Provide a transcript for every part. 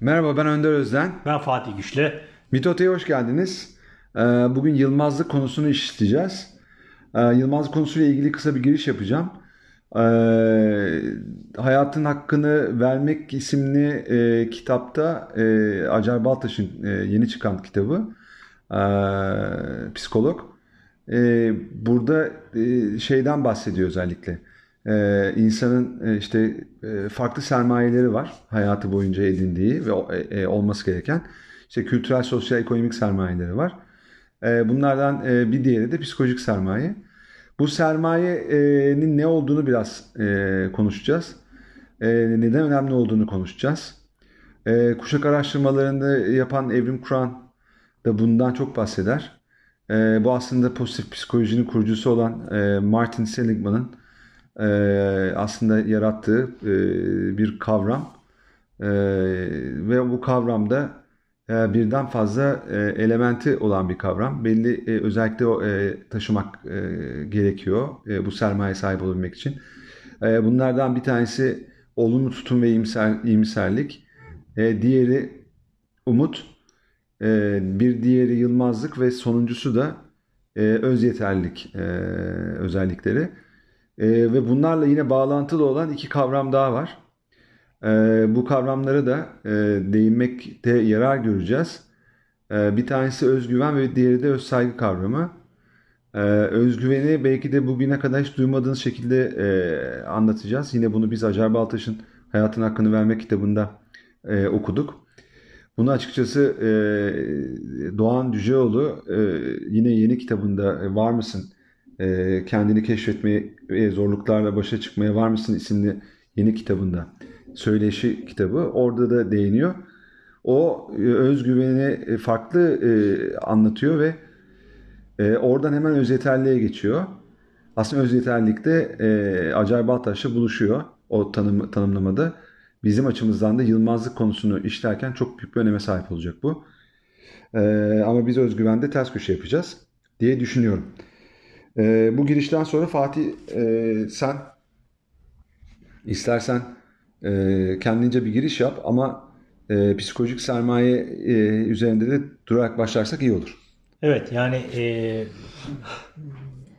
Merhaba ben Önder Özden. Ben Fatih Güçlü. Mitota'ya hoş geldiniz. Ee, Bugün yılmazlık konusunu işleyeceğiz. Ee, Yılmazlık konusuyla ilgili kısa bir giriş yapacağım. Ee, Hayatın Hakkını Vermek isimli e, kitapta e, Acar Baltaş'ın e, yeni çıkan kitabı psikolog. Burada şeyden bahsediyor özellikle. E, insanın e, işte e, farklı sermayeleri var hayatı boyunca edindiği ve e, olması gereken. İşte kültürel, sosyal, ekonomik sermayeleri var. E, bunlardan bir diğeri de psikolojik sermaye. Bu sermayenin ne olduğunu biraz konuşacağız. Neden önemli olduğunu konuşacağız. Kuşak araştırmalarında yapan Evrim Kur'an da bundan çok bahseder. Bu aslında pozitif psikolojinin kurucusu olan Martin Seligman'ın e, aslında yarattığı e, bir kavram. E, ve bu kavramda e, birden fazla e, elementi olan bir kavram. Belli e, özellikle o e, taşımak e, gerekiyor e, bu sermaye sahibi olabilmek için. E, bunlardan bir tanesi olumlu tutum ve iyimser, iyimserlik. E, diğeri umut. E, bir diğeri yılmazlık ve sonuncusu da e, öz yeterlilik e, özellikleri. E, ve bunlarla yine bağlantılı olan iki kavram daha var. E, bu kavramlara da e, değinmekte yarar göreceğiz. E, bir tanesi özgüven ve diğeri de öz saygı kavramı. E, özgüveni belki de bugüne kadar hiç duymadığınız şekilde e, anlatacağız. Yine bunu biz Acar Baltaş'ın Hayatın Hakkını Vermek kitabında e, okuduk. Bunu açıkçası e, Doğan Düceoğlu e, yine yeni kitabında e, Var mısın? E, kendini keşfetmeye zorluklarla başa çıkmaya var mısın isimli yeni kitabında söyleşi kitabı orada da değiniyor. O e, özgüveni e, farklı e, anlatıyor ve e, oradan hemen öz yeterliğe geçiyor. Aslında öz yeterlilikte e, Acar Baltaş'la buluşuyor o tanım, tanımlamada. Bizim açımızdan da yılmazlık konusunu işlerken çok büyük bir öneme sahip olacak bu. E, ama biz özgüvende ters köşe yapacağız diye düşünüyorum. E, bu girişten sonra Fatih e, sen istersen e, kendince bir giriş yap ama e, psikolojik sermaye e, üzerinde de durarak başlarsak iyi olur. Evet yani e,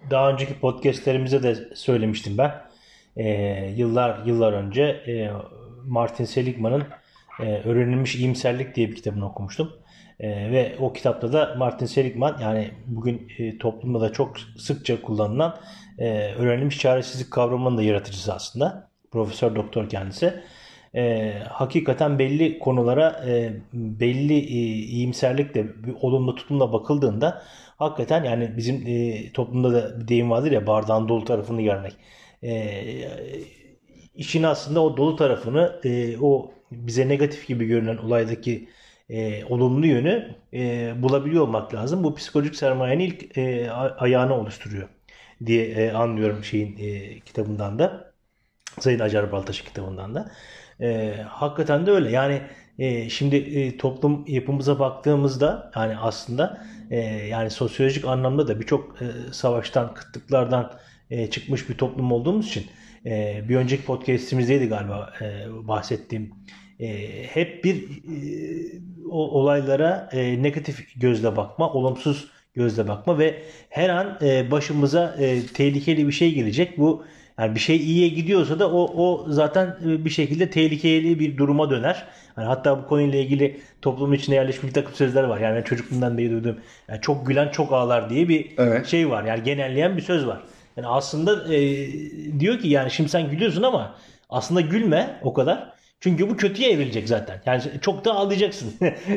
daha önceki podcastlerimizde de söylemiştim ben. E, yıllar yıllar önce e, Martin Seligman'ın e, Öğrenilmiş İyimserlik diye bir kitabını okumuştum. E, ve o kitapta da Martin Seligman yani bugün e, toplumda da çok sıkça kullanılan e, öğrenilmiş çaresizlik kavramının da yaratıcısı aslında. Profesör doktor kendisi. E, hakikaten belli konulara e, belli e, iyimserlikle, bir olumlu tutumla bakıldığında hakikaten yani bizim e, toplumda da bir deyim vardır ya bardağın dolu tarafını görmek. E, işin aslında o dolu tarafını, e, o bize negatif gibi görünen olaydaki e, olumlu yönü e, bulabiliyor olmak lazım. Bu psikolojik sermayenin ilk e, ayağını oluşturuyor diye e, anlıyorum şeyin e, kitabından da. Sayın Acar Baltaş kitabından da. E, hakikaten de öyle. Yani e, şimdi e, toplum yapımıza baktığımızda yani aslında e, yani sosyolojik anlamda da birçok e, savaştan, kıtlıklardan e, çıkmış bir toplum olduğumuz için e, bir önceki podcastimizdeydi galiba e, bahsettiğim e, hep bir e, o olaylara e, negatif gözle bakma, olumsuz gözle bakma ve her an e, başımıza e, tehlikeli bir şey gelecek. Bu yani bir şey iyiye gidiyorsa da o o zaten bir şekilde tehlikeli bir duruma döner. Yani hatta bu konuyla ilgili toplumun içine yerleşmiş bir takım sözler var. Yani çocukluğumdan beri duyduğum yani çok gülen çok ağlar diye bir Evet. şey var. Yani genelleyen bir söz var. Yani aslında e, diyor ki yani şimdi sen gülüyorsun ama aslında gülme o kadar. Çünkü bu kötüye evrilecek zaten. Yani çok da ağlayacaksın.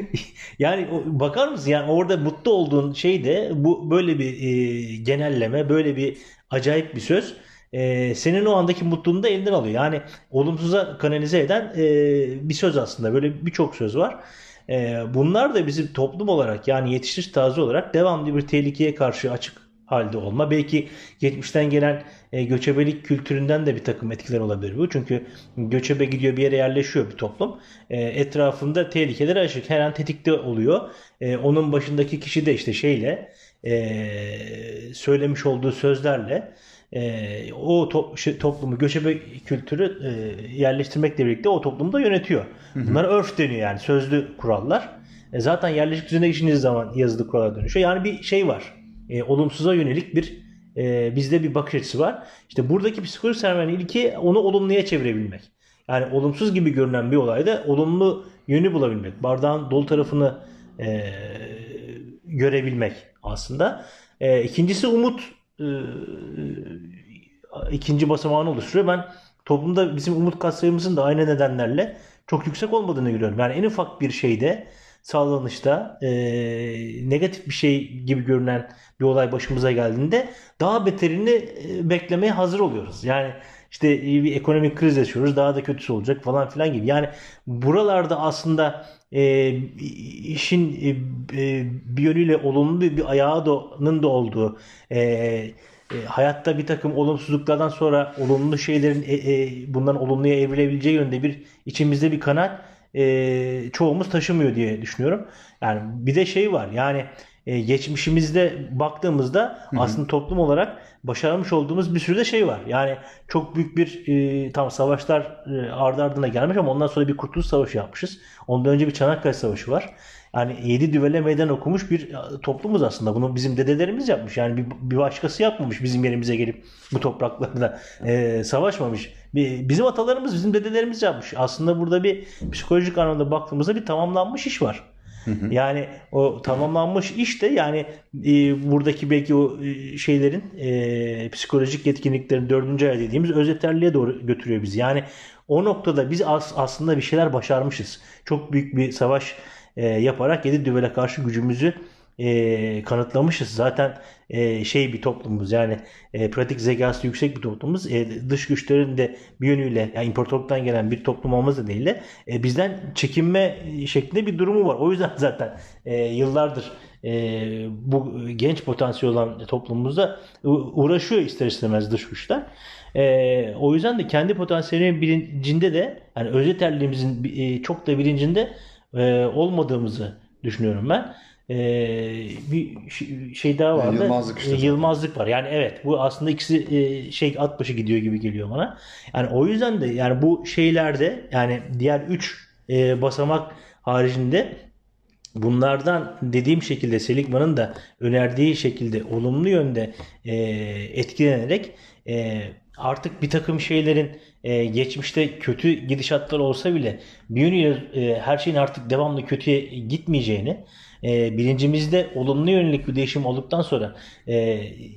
yani bakar mısın? Yani orada mutlu olduğun şey de bu böyle bir e, genelleme, böyle bir acayip bir söz. E, senin o andaki mutluluğunu da elinden alıyor. Yani olumsuza kanalize eden e, bir söz aslında. Böyle birçok söz var. E, bunlar da bizim toplum olarak yani yetişmiş taze olarak devamlı bir tehlikeye karşı açık halde olma. Belki geçmişten gelen e, göçebelik kültüründen de bir takım etkiler olabilir bu. Çünkü göçebe gidiyor bir yere yerleşiyor bir toplum. E, etrafında tehlikeler açık. Her an tetikte oluyor. E, onun başındaki kişi de işte şeyle e, söylemiş olduğu sözlerle e, o to, şey, toplumu göçebe kültürü e, yerleştirmekle birlikte o toplumu da yönetiyor. Bunlar örf deniyor yani sözlü kurallar. E, zaten yerleşik düzene işiniz zaman yazılı kurallar dönüşüyor. Yani bir şey var. E, olumsuza yönelik bir e, bizde bir bakış açısı var. İşte buradaki psikolojik sermayenin ilki onu olumluya çevirebilmek. Yani olumsuz gibi görünen bir olayda olumlu yönü bulabilmek. Bardağın dolu tarafını e, görebilmek aslında. E, ikincisi umut e, ikinci basamağını oluşturuyor. Ben toplumda bizim umut katsayımızın da aynı nedenlerle çok yüksek olmadığını görüyorum. Yani en ufak bir şeyde sağlanışta e, negatif bir şey gibi görünen bir olay başımıza geldiğinde daha beterini e, beklemeye hazır oluyoruz. Yani işte bir ekonomik kriz yaşıyoruz daha da kötüsü olacak falan filan gibi. Yani buralarda aslında e, işin e, bir yönüyle olumlu bir, bir ayağının da olduğu e, e, hayatta bir takım olumsuzluklardan sonra olumlu şeylerin e, e, bundan olumluya evrilebileceği yönde bir içimizde bir kanaat e, çoğumuz taşımıyor diye düşünüyorum. Yani bir de şey var yani e, geçmişimizde baktığımızda Hı-hı. aslında toplum olarak başarmış olduğumuz bir sürü de şey var. Yani çok büyük bir e, tam savaşlar e, ardı ardına gelmiş ama ondan sonra bir Kurtuluş Savaşı yapmışız. Ondan önce bir Çanakkale Savaşı var. Yani yedi düvele meydan okumuş bir e, toplumuz aslında. Bunu bizim dedelerimiz yapmış. Yani bir, bir başkası yapmamış bizim yerimize gelip bu topraklarda e, savaşmamış. Bizim atalarımız, bizim dedelerimiz yapmış. Aslında burada bir psikolojik anlamda baktığımızda bir tamamlanmış iş var. Yani o tamamlanmış iş de yani e, buradaki belki o e, şeylerin e, psikolojik yetkinliklerin dördüncü ay dediğimiz özeterliğe doğru götürüyor bizi. Yani o noktada biz as, aslında bir şeyler başarmışız. Çok büyük bir savaş e, yaparak yedi düvele karşı gücümüzü e, kanıtlamışız. Zaten e, şey bir toplumumuz yani e, pratik zekası yüksek bir toplumumuz. E, dış güçlerin de bir yönüyle yani imparatorluktan gelen bir toplum olmamız değil de e, bizden çekinme şeklinde bir durumu var. O yüzden zaten e, yıllardır e, bu genç potansiyel olan toplumumuzda uğraşıyor ister istemez dış güçler. E, o yüzden de kendi potansiyelinin bilincinde de yani özeterliğimizin e, çok da bilincinde e, olmadığımızı düşünüyorum ben e, bir şey daha vardı. Yılmazlık işte. Yılmazlık var. Yani evet bu aslında ikisi e, şey at başı gidiyor gibi geliyor bana. Yani o yüzden de yani bu şeylerde yani diğer 3 e, basamak haricinde bunlardan dediğim şekilde Seligman'ın da önerdiği şekilde olumlu yönde e, etkilenerek e, artık bir takım şeylerin e, geçmişte kötü gidişatlar olsa bile bir yönüyle e, her şeyin artık devamlı kötüye gitmeyeceğini e, bilincimizde olumlu yönelik bir değişim olduktan sonra e,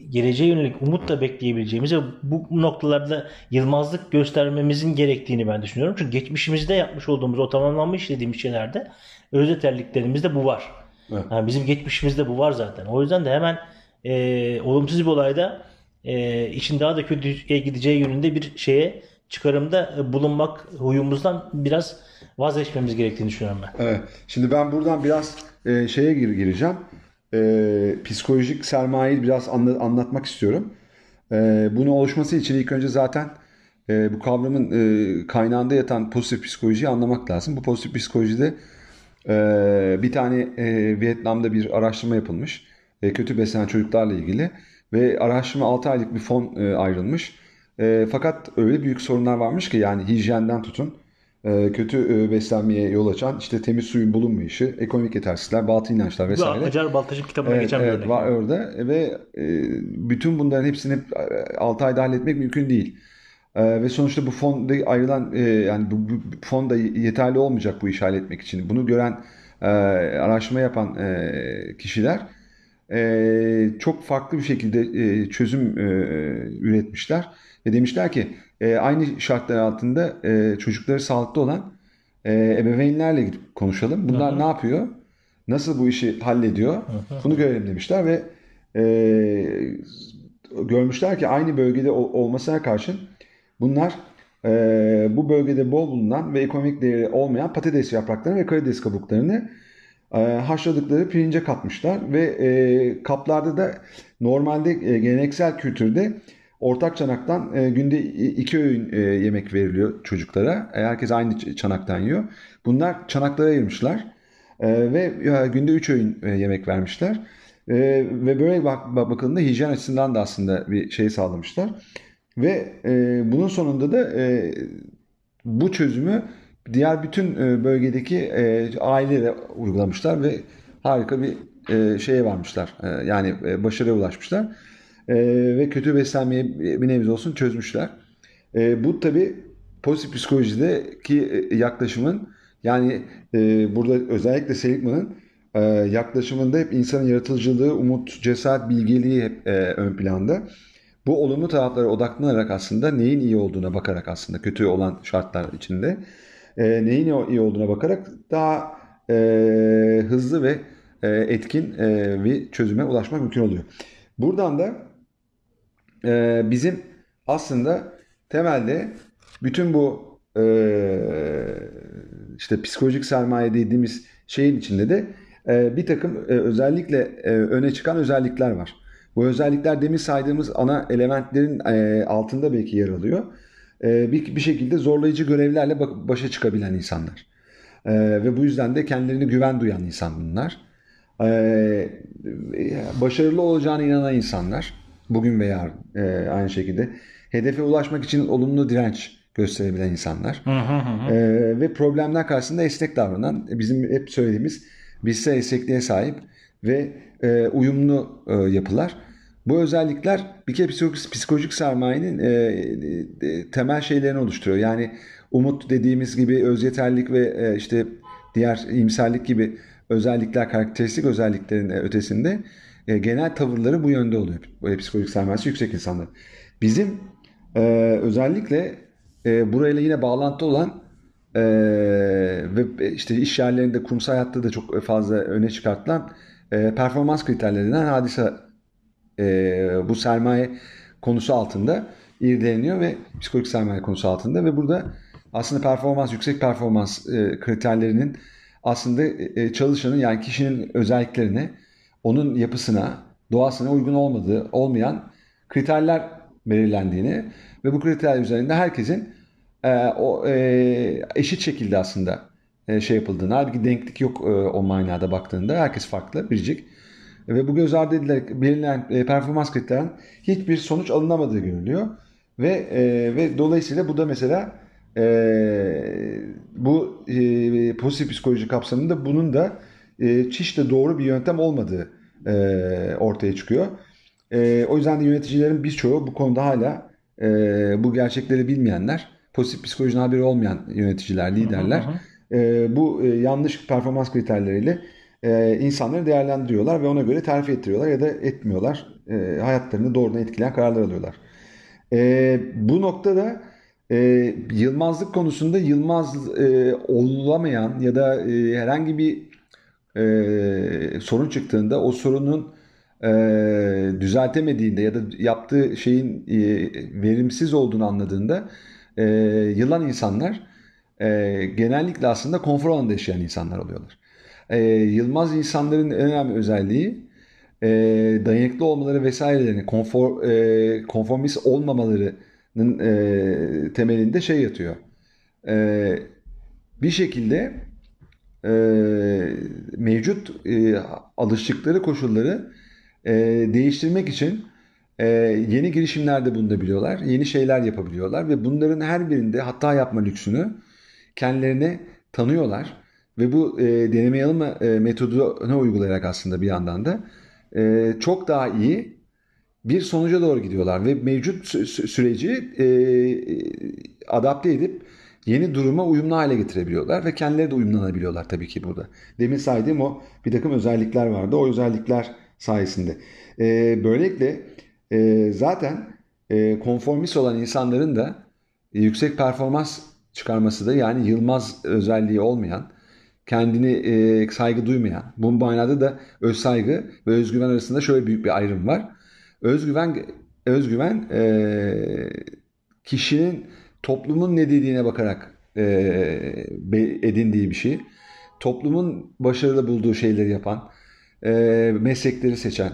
geleceğe yönelik umut da bekleyebileceğimiz ve bu noktalarda yılmazlık göstermemizin gerektiğini ben düşünüyorum. Çünkü geçmişimizde yapmış olduğumuz o tamamlanmış dediğimiz şeylerde öz yeterliliklerimizde bu var. Evet. Yani bizim geçmişimizde bu var zaten. O yüzden de hemen e, olumsuz bir olayda e, işin daha da kötüye gideceği yönünde bir şeye çıkarımda bulunmak huyumuzdan biraz vazgeçmemiz gerektiğini düşünüyorum ben. Evet. Şimdi ben buradan biraz e, şeye gir, gireceğim. E, psikolojik sermayeyi biraz anla, anlatmak istiyorum. E, bunun oluşması için ilk önce zaten e, bu kavramın e, kaynağında yatan pozitif psikolojiyi anlamak lazım. Bu pozitif psikolojide e, bir tane e, Vietnam'da bir araştırma yapılmış. E, kötü beslenen çocuklarla ilgili. Ve araştırma 6 aylık bir fon e, ayrılmış. E, fakat öyle büyük sorunlar varmış ki yani hijyenden tutun e, kötü e, beslenmeye yol açan işte temiz suyun bulunmayışı, ekonomik yetersizlikler, batı inançlar vesaire. Acar Baltaş'ın kitabına evet, geçen bir evet, örnek. Var orada ve e, bütün bunların hepsini 6 ayda halletmek mümkün değil. ve sonuçta bu fonda ayrılan yani bu, bu fonda yeterli olmayacak bu işi halletmek için. Bunu gören araştırma yapan kişiler çok farklı bir şekilde çözüm üretmişler ve demişler ki e, aynı şartlar altında e, çocukları sağlıklı olan e, ebeveynlerle gidip konuşalım. Bunlar Hı-hı. ne yapıyor? Nasıl bu işi hallediyor? Hı-hı. Bunu görelim demişler ve e, görmüşler ki aynı bölgede ol, olmasına karşın bunlar e, bu bölgede bol bulunan ve ekonomik değeri olmayan patates yapraklarını ve karides kabuklarını e, haşladıkları pirince katmışlar ve e, kaplarda da normalde e, geleneksel kültürde Ortak çanaktan e, günde iki öğün e, yemek veriliyor çocuklara. E, herkes aynı çanaktan yiyor. Bunlar çanaklara ayırmışlar. E, ve e, günde üç öğün e, yemek vermişler. E, ve böyle bak, bakıldığında hijyen açısından da aslında bir şey sağlamışlar. Ve e, bunun sonunda da e, bu çözümü diğer bütün e, bölgedeki e, ailelere uygulamışlar ve harika bir e, şeye varmışlar. E, yani e, başarıya ulaşmışlar. E, ve kötü beslenmeyi bir nebze olsun çözmüşler. E, bu tabi pozitif psikolojideki e, yaklaşımın yani e, burada özellikle Seligman'ın e, yaklaşımında hep insanın yaratıcılığı, umut, cesaret, bilgeliği hep e, ön planda. Bu olumlu taraflara odaklanarak aslında neyin iyi olduğuna bakarak aslında kötü olan şartlar içinde e, neyin iyi olduğuna bakarak daha e, hızlı ve e, etkin e, bir çözüme ulaşmak mümkün oluyor. Buradan da e, bizim aslında temelde bütün bu e, işte psikolojik sermaye dediğimiz şeyin içinde de e, bir takım e, özellikle e, öne çıkan özellikler var. Bu özellikler demin saydığımız ana elementlerin e, altında belki yer alıyor. E, bir, bir şekilde zorlayıcı görevlerle başa çıkabilen insanlar. E, ve bu yüzden de kendilerine güven duyan insan bunlar. E, başarılı olacağına inanan insanlar. Bugün ve yarın e, aynı şekilde. Hedefe ulaşmak için olumlu direnç gösterebilen insanlar. Hı hı hı. E, ve problemler karşısında esnek davranan, bizim hep söylediğimiz bilsel esnekliğe sahip ve e, uyumlu e, yapılar. Bu özellikler bir kere psikolojik, psikolojik sermayenin e, e, temel şeylerini oluşturuyor. Yani umut dediğimiz gibi özyeterlik ve e, işte diğer iyimserlik gibi özellikler, karakteristik özelliklerin ötesinde e, genel tavırları bu yönde oluyor. Böyle psikolojik sermayesi yüksek insanlar. Bizim e, özellikle e, burayla yine bağlantı olan e, ve işte iş yerlerinde, kurumsal hayatta da çok fazla öne çıkartılan e, performans kriterlerinden hadise e, bu sermaye konusu altında irdeleniyor ve psikolojik sermaye konusu altında ve burada aslında performans, yüksek performans e, kriterlerinin aslında e, çalışanın yani kişinin özelliklerine, onun yapısına, doğasına uygun olmadığı, olmayan kriterler belirlendiğini ve bu kriterler üzerinde herkesin e, o e, eşit şekilde aslında e, şey yapıldığını, halbuki denklik yok e, o manada baktığında herkes farklı, biricik ve bu göz ardı edilerek belirlenen e, performans kriterlerinin hiçbir sonuç alınamadığı görülüyor. Ve e, ve dolayısıyla bu da mesela e, bu e, pozitif psikoloji kapsamında bunun da e, hiç de doğru bir yöntem olmadığı e, ortaya çıkıyor. E, o yüzden de yöneticilerin birçoğu bu konuda hala e, bu gerçekleri bilmeyenler, pozitif psikolojinin haberi olmayan yöneticiler, liderler e, bu e, yanlış performans kriterleriyle e, insanları değerlendiriyorlar ve ona göre terfi ettiriyorlar ya da etmiyorlar. E, hayatlarını doğrudan etkileyen kararlar alıyorlar. E, bu noktada e, yılmazlık konusunda yılmaz e, olamayan ya da e, herhangi bir e, sorun çıktığında o sorunun e, düzeltemediğinde ya da yaptığı şeyin e, verimsiz olduğunu anladığında e, yılan insanlar e, genellikle aslında konfor alanında yaşayan insanlar oluyorlar e, Yılmaz insanların en önemli özelliği e, dayanıklı olmaları vesairelerini konfor, e, konformist olmamalarının e, temelinde şey yatıyor. E, bir şekilde e, mevcut e, alıştıkları koşulları e, değiştirmek için e, yeni girişimlerde bulunabiliyorlar, yeni şeyler yapabiliyorlar ve bunların her birinde hata yapma lüksünü kendilerine tanıyorlar. Ve bu e, deneme yanılma e, metodunu uygulayarak aslında bir yandan da e, çok daha iyi bir sonuca doğru gidiyorlar. Ve mevcut süreci e, adapte edip yeni duruma uyumlu hale getirebiliyorlar ve kendileri de uyumlanabiliyorlar tabii ki burada. Demin saydığım o bir takım özellikler vardı. O özellikler sayesinde. E, böylelikle e, zaten e, konformist olan insanların da yüksek performans çıkarması da yani yılmaz özelliği olmayan kendini e, saygı duymayan. Bu manada da öz saygı ve özgüven arasında şöyle büyük bir ayrım var. Özgüven özgüven e, kişinin toplumun ne dediğine bakarak e, edindiği bir şey. Toplumun başarılı bulduğu şeyleri yapan, e, meslekleri seçen,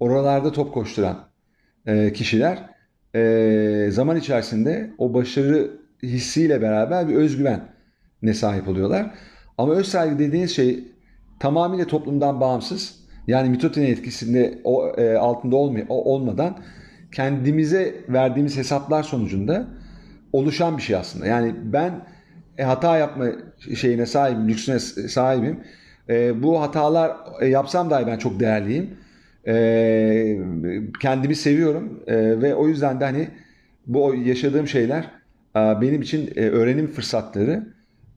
oralarda top koşturan e, kişiler e, zaman içerisinde o başarı hissiyle beraber bir özgüven ne sahip oluyorlar. Ama öz saygı dediğiniz şey tamamıyla toplumdan bağımsız Yani mitotin etkisinde o, e, altında olmay olmadan kendimize verdiğimiz hesaplar sonucunda oluşan bir şey aslında. Yani ben e, hata yapma şeyine sahibim, lüksüne sahibim. E, bu hatalar e, yapsam dahi ben çok değerliyim. E, kendimi seviyorum e, ve o yüzden de hani bu yaşadığım şeyler e, benim için e, öğrenim fırsatları.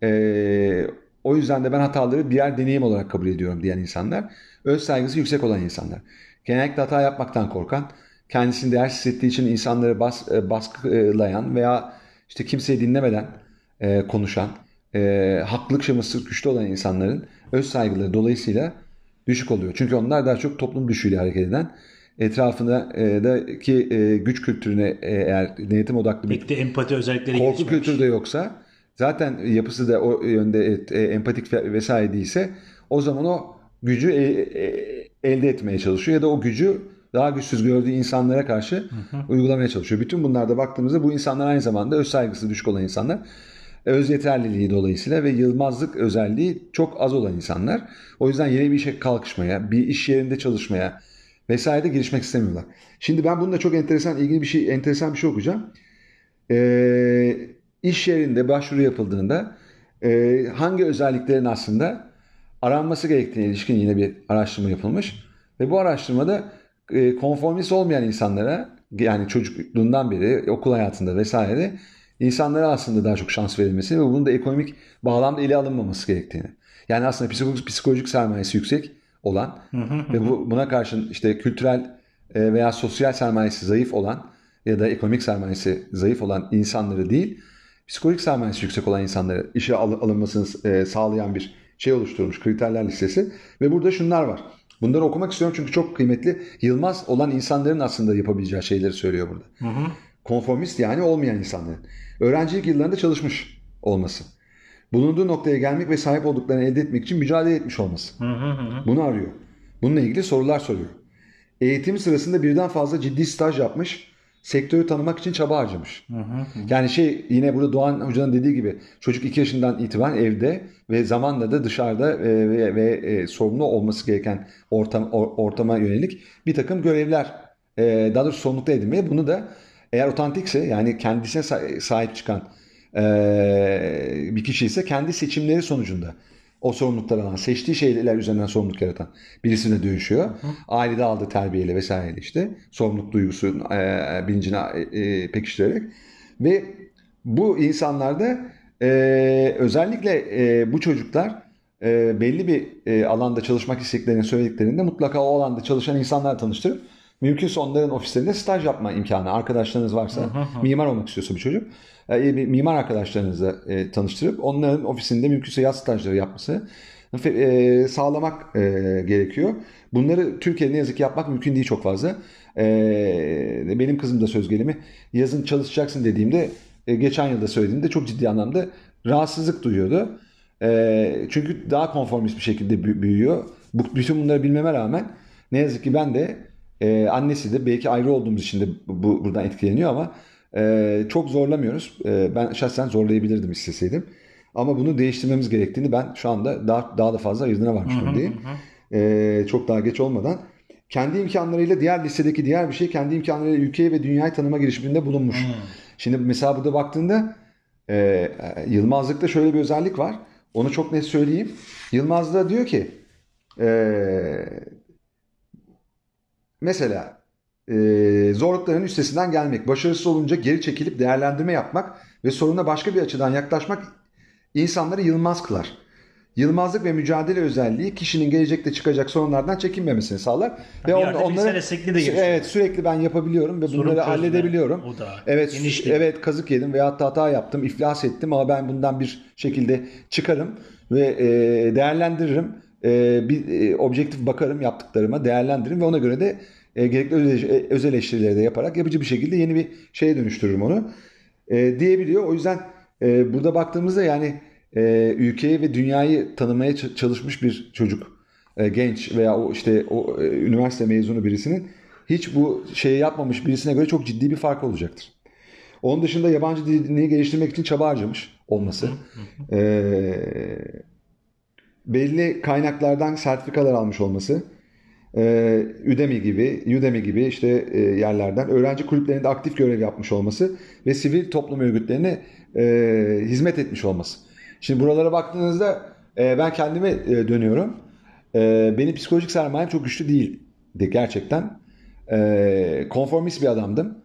E, o yüzden de ben hataları birer deneyim olarak kabul ediyorum diyen insanlar. Öz saygısı yüksek olan insanlar. Genellikle hata yapmaktan korkan, kendisini değersiz hissettiği için insanları bas, e, baskılayan veya işte kimseyi dinlemeden e, konuşan, e, haklılık şeması güçlü olan insanların öz saygıları dolayısıyla düşük oluyor. Çünkü onlar daha çok toplum düşüğüyle hareket eden, etrafındaki e, güç kültürüne e, eğer denetim odaklı bir de empati özellikleri korku kültürü de yoksa zaten yapısı da o yönde e, empatik vesaire değilse o zaman o gücü e, e, elde etmeye çalışıyor ya da o gücü daha güçsüz gördüğü insanlara karşı hı hı. uygulamaya çalışıyor. Bütün bunlarda baktığımızda bu insanlar aynı zamanda öz saygısı düşük olan insanlar. Öz yeterliliği dolayısıyla ve yılmazlık özelliği çok az olan insanlar. O yüzden yeni bir işe kalkışmaya, bir iş yerinde çalışmaya vesaire girişmek istemiyorlar. Şimdi ben bunda çok enteresan, ilgili bir şey, enteresan bir şey okuyacağım. Ee, iş yerinde başvuru yapıldığında e, hangi özelliklerin aslında aranması gerektiğine ilişkin yine bir araştırma yapılmış. Ve bu araştırmada e, konformist olmayan insanlara yani çocukluğundan beri okul hayatında vesaire insanlara aslında daha çok şans verilmesi ve bunun da ekonomik bağlamda ele alınmaması gerektiğini. Yani aslında psikolojik, psikolojik sermayesi yüksek olan ve bu, buna karşın işte kültürel e, veya sosyal sermayesi zayıf olan ya da ekonomik sermayesi zayıf olan insanları değil, psikolojik sermayesi yüksek olan insanları işe alınmasını e, sağlayan bir şey oluşturmuş kriterler listesi ve burada şunlar var. Bunları okumak istiyorum çünkü çok kıymetli. Yılmaz olan insanların aslında yapabileceği şeyleri söylüyor burada. Hı hı. Konformist yani olmayan insanların. Öğrencilik yıllarında çalışmış olması. Bulunduğu noktaya gelmek ve sahip olduklarını elde etmek için mücadele etmiş olması. Hı hı hı. Bunu arıyor. Bununla ilgili sorular soruyor. Eğitim sırasında birden fazla ciddi staj yapmış sektörü tanımak için çaba harcamış. Hı hı. Yani şey yine burada Doğan Hoca'nın dediği gibi çocuk 2 yaşından itibaren evde ve zamanla da dışarıda e, ve, ve e, sorumlu olması gereken ortam, or, ortama yönelik bir takım görevler e, daha doğrusu sorumlulukta edinmeye bunu da eğer otantikse yani kendisine sahip çıkan e, bir kişi ise kendi seçimleri sonucunda o sorumlulukları alan, seçtiği şeyler üzerinden sorumluluk yaratan birisine dönüşüyor. Hı. Ailede aldığı terbiyeyle vesaire işte sorumluluk duygusu e, bilincini e, e, pekiştirerek ve bu insanlarda e, özellikle e, bu çocuklar e, belli bir e, alanda çalışmak istediklerini söylediklerinde mutlaka o alanda çalışan insanlar tanıştırıp mümkünse onların ofislerinde staj yapma imkanı arkadaşlarınız varsa mimar olmak istiyorsa bir çocuk e, mimar arkadaşlarınızla e, tanıştırıp onların ofisinde mümkünse yaz stajları yapması e, sağlamak e, gerekiyor. Bunları Türkiye'de ne yazık ki yapmak mümkün değil çok fazla. E, benim kızım da söz gelimi yazın çalışacaksın dediğimde e, geçen yılda söylediğimde çok ciddi anlamda rahatsızlık duyuyordu. E, çünkü daha konformist bir şekilde büyüyor. Bu, bütün bunları bilmeme rağmen ne yazık ki ben de e, annesi de belki ayrı olduğumuz için de bu, buradan etkileniyor ama e, çok zorlamıyoruz. E, ben şahsen zorlayabilirdim isteseydim. Ama bunu değiştirmemiz gerektiğini ben şu anda daha, daha da fazla ayırdığına varmış durumdayım. E, çok daha geç olmadan. Kendi imkanlarıyla diğer listedeki diğer bir şey kendi imkanlarıyla ülkeyi ve dünyayı tanıma girişiminde bulunmuş. Hı. Şimdi mesela burada baktığında e, Yılmazlık'ta şöyle bir özellik var. Onu çok net söyleyeyim. Yılmaz da diyor ki e, mesela e, zorlukların üstesinden gelmek, başarısız olunca geri çekilip değerlendirme yapmak ve soruna başka bir açıdan yaklaşmak insanları yılmaz kılar. Yılmazlık ve mücadele özelliği kişinin gelecekte çıkacak sorunlardan çekinmemesini sağlar ve on, onları de evet sürekli ben yapabiliyorum ve Sorun bunları çözme, halledebiliyorum. O da evet genişlik. evet kazık yedim veya hata yaptım, iflas ettim ama ben bundan bir şekilde çıkarım ve e, değerlendiririm. E, bir e, objektif bakarım yaptıklarıma, değerlendiririm ve ona göre de e, gerekli öz eleştirileri de yaparak yapıcı bir şekilde yeni bir şeye dönüştürürüm onu e, diyebiliyor. O yüzden e, burada baktığımızda yani e, ülkeyi ve dünyayı tanımaya çalışmış bir çocuk, e, genç veya o işte o e, üniversite mezunu birisinin hiç bu şeyi yapmamış birisine göre çok ciddi bir fark olacaktır. Onun dışında yabancı dilini geliştirmek için çaba harcamış olması. e, belli kaynaklardan sertifikalar almış olması e, Udemy gibi, Udemy gibi işte e, yerlerden öğrenci kulüplerinde aktif görev yapmış olması ve sivil toplum örgütlerine e, hizmet etmiş olması. Şimdi buralara baktığınızda e, ben kendime dönüyorum. Benim psikolojik sermayem çok güçlü değildi gerçekten. Konformist bir adamdım.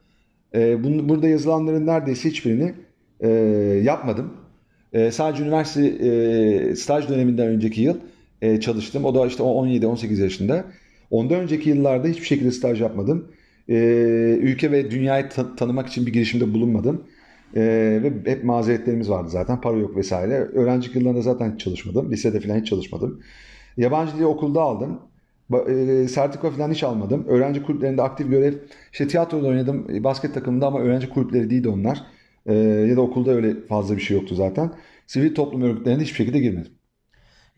Burada yazılanların neredeyse hiçbirini e, yapmadım. E, sadece üniversite e, staj döneminden önceki yıl e, çalıştım. O da işte 17-18 yaşında. Ondan önceki yıllarda hiçbir şekilde staj yapmadım. E, ülke ve dünyayı ta- tanımak için bir girişimde bulunmadım. E, ve hep mazeretlerimiz vardı zaten. Para yok vesaire. Öğrencilik yıllarında zaten çalışmadım. Lisede falan hiç çalışmadım. Yabancı dili okulda aldım. E, sertifika falan hiç almadım. Öğrenci kulüplerinde aktif görev. İşte tiyatroda oynadım. Basket takımında ama öğrenci kulüpleri değildi onlar. E, ya da okulda öyle fazla bir şey yoktu zaten. Sivil toplum örgütlerine hiçbir şekilde girmedim.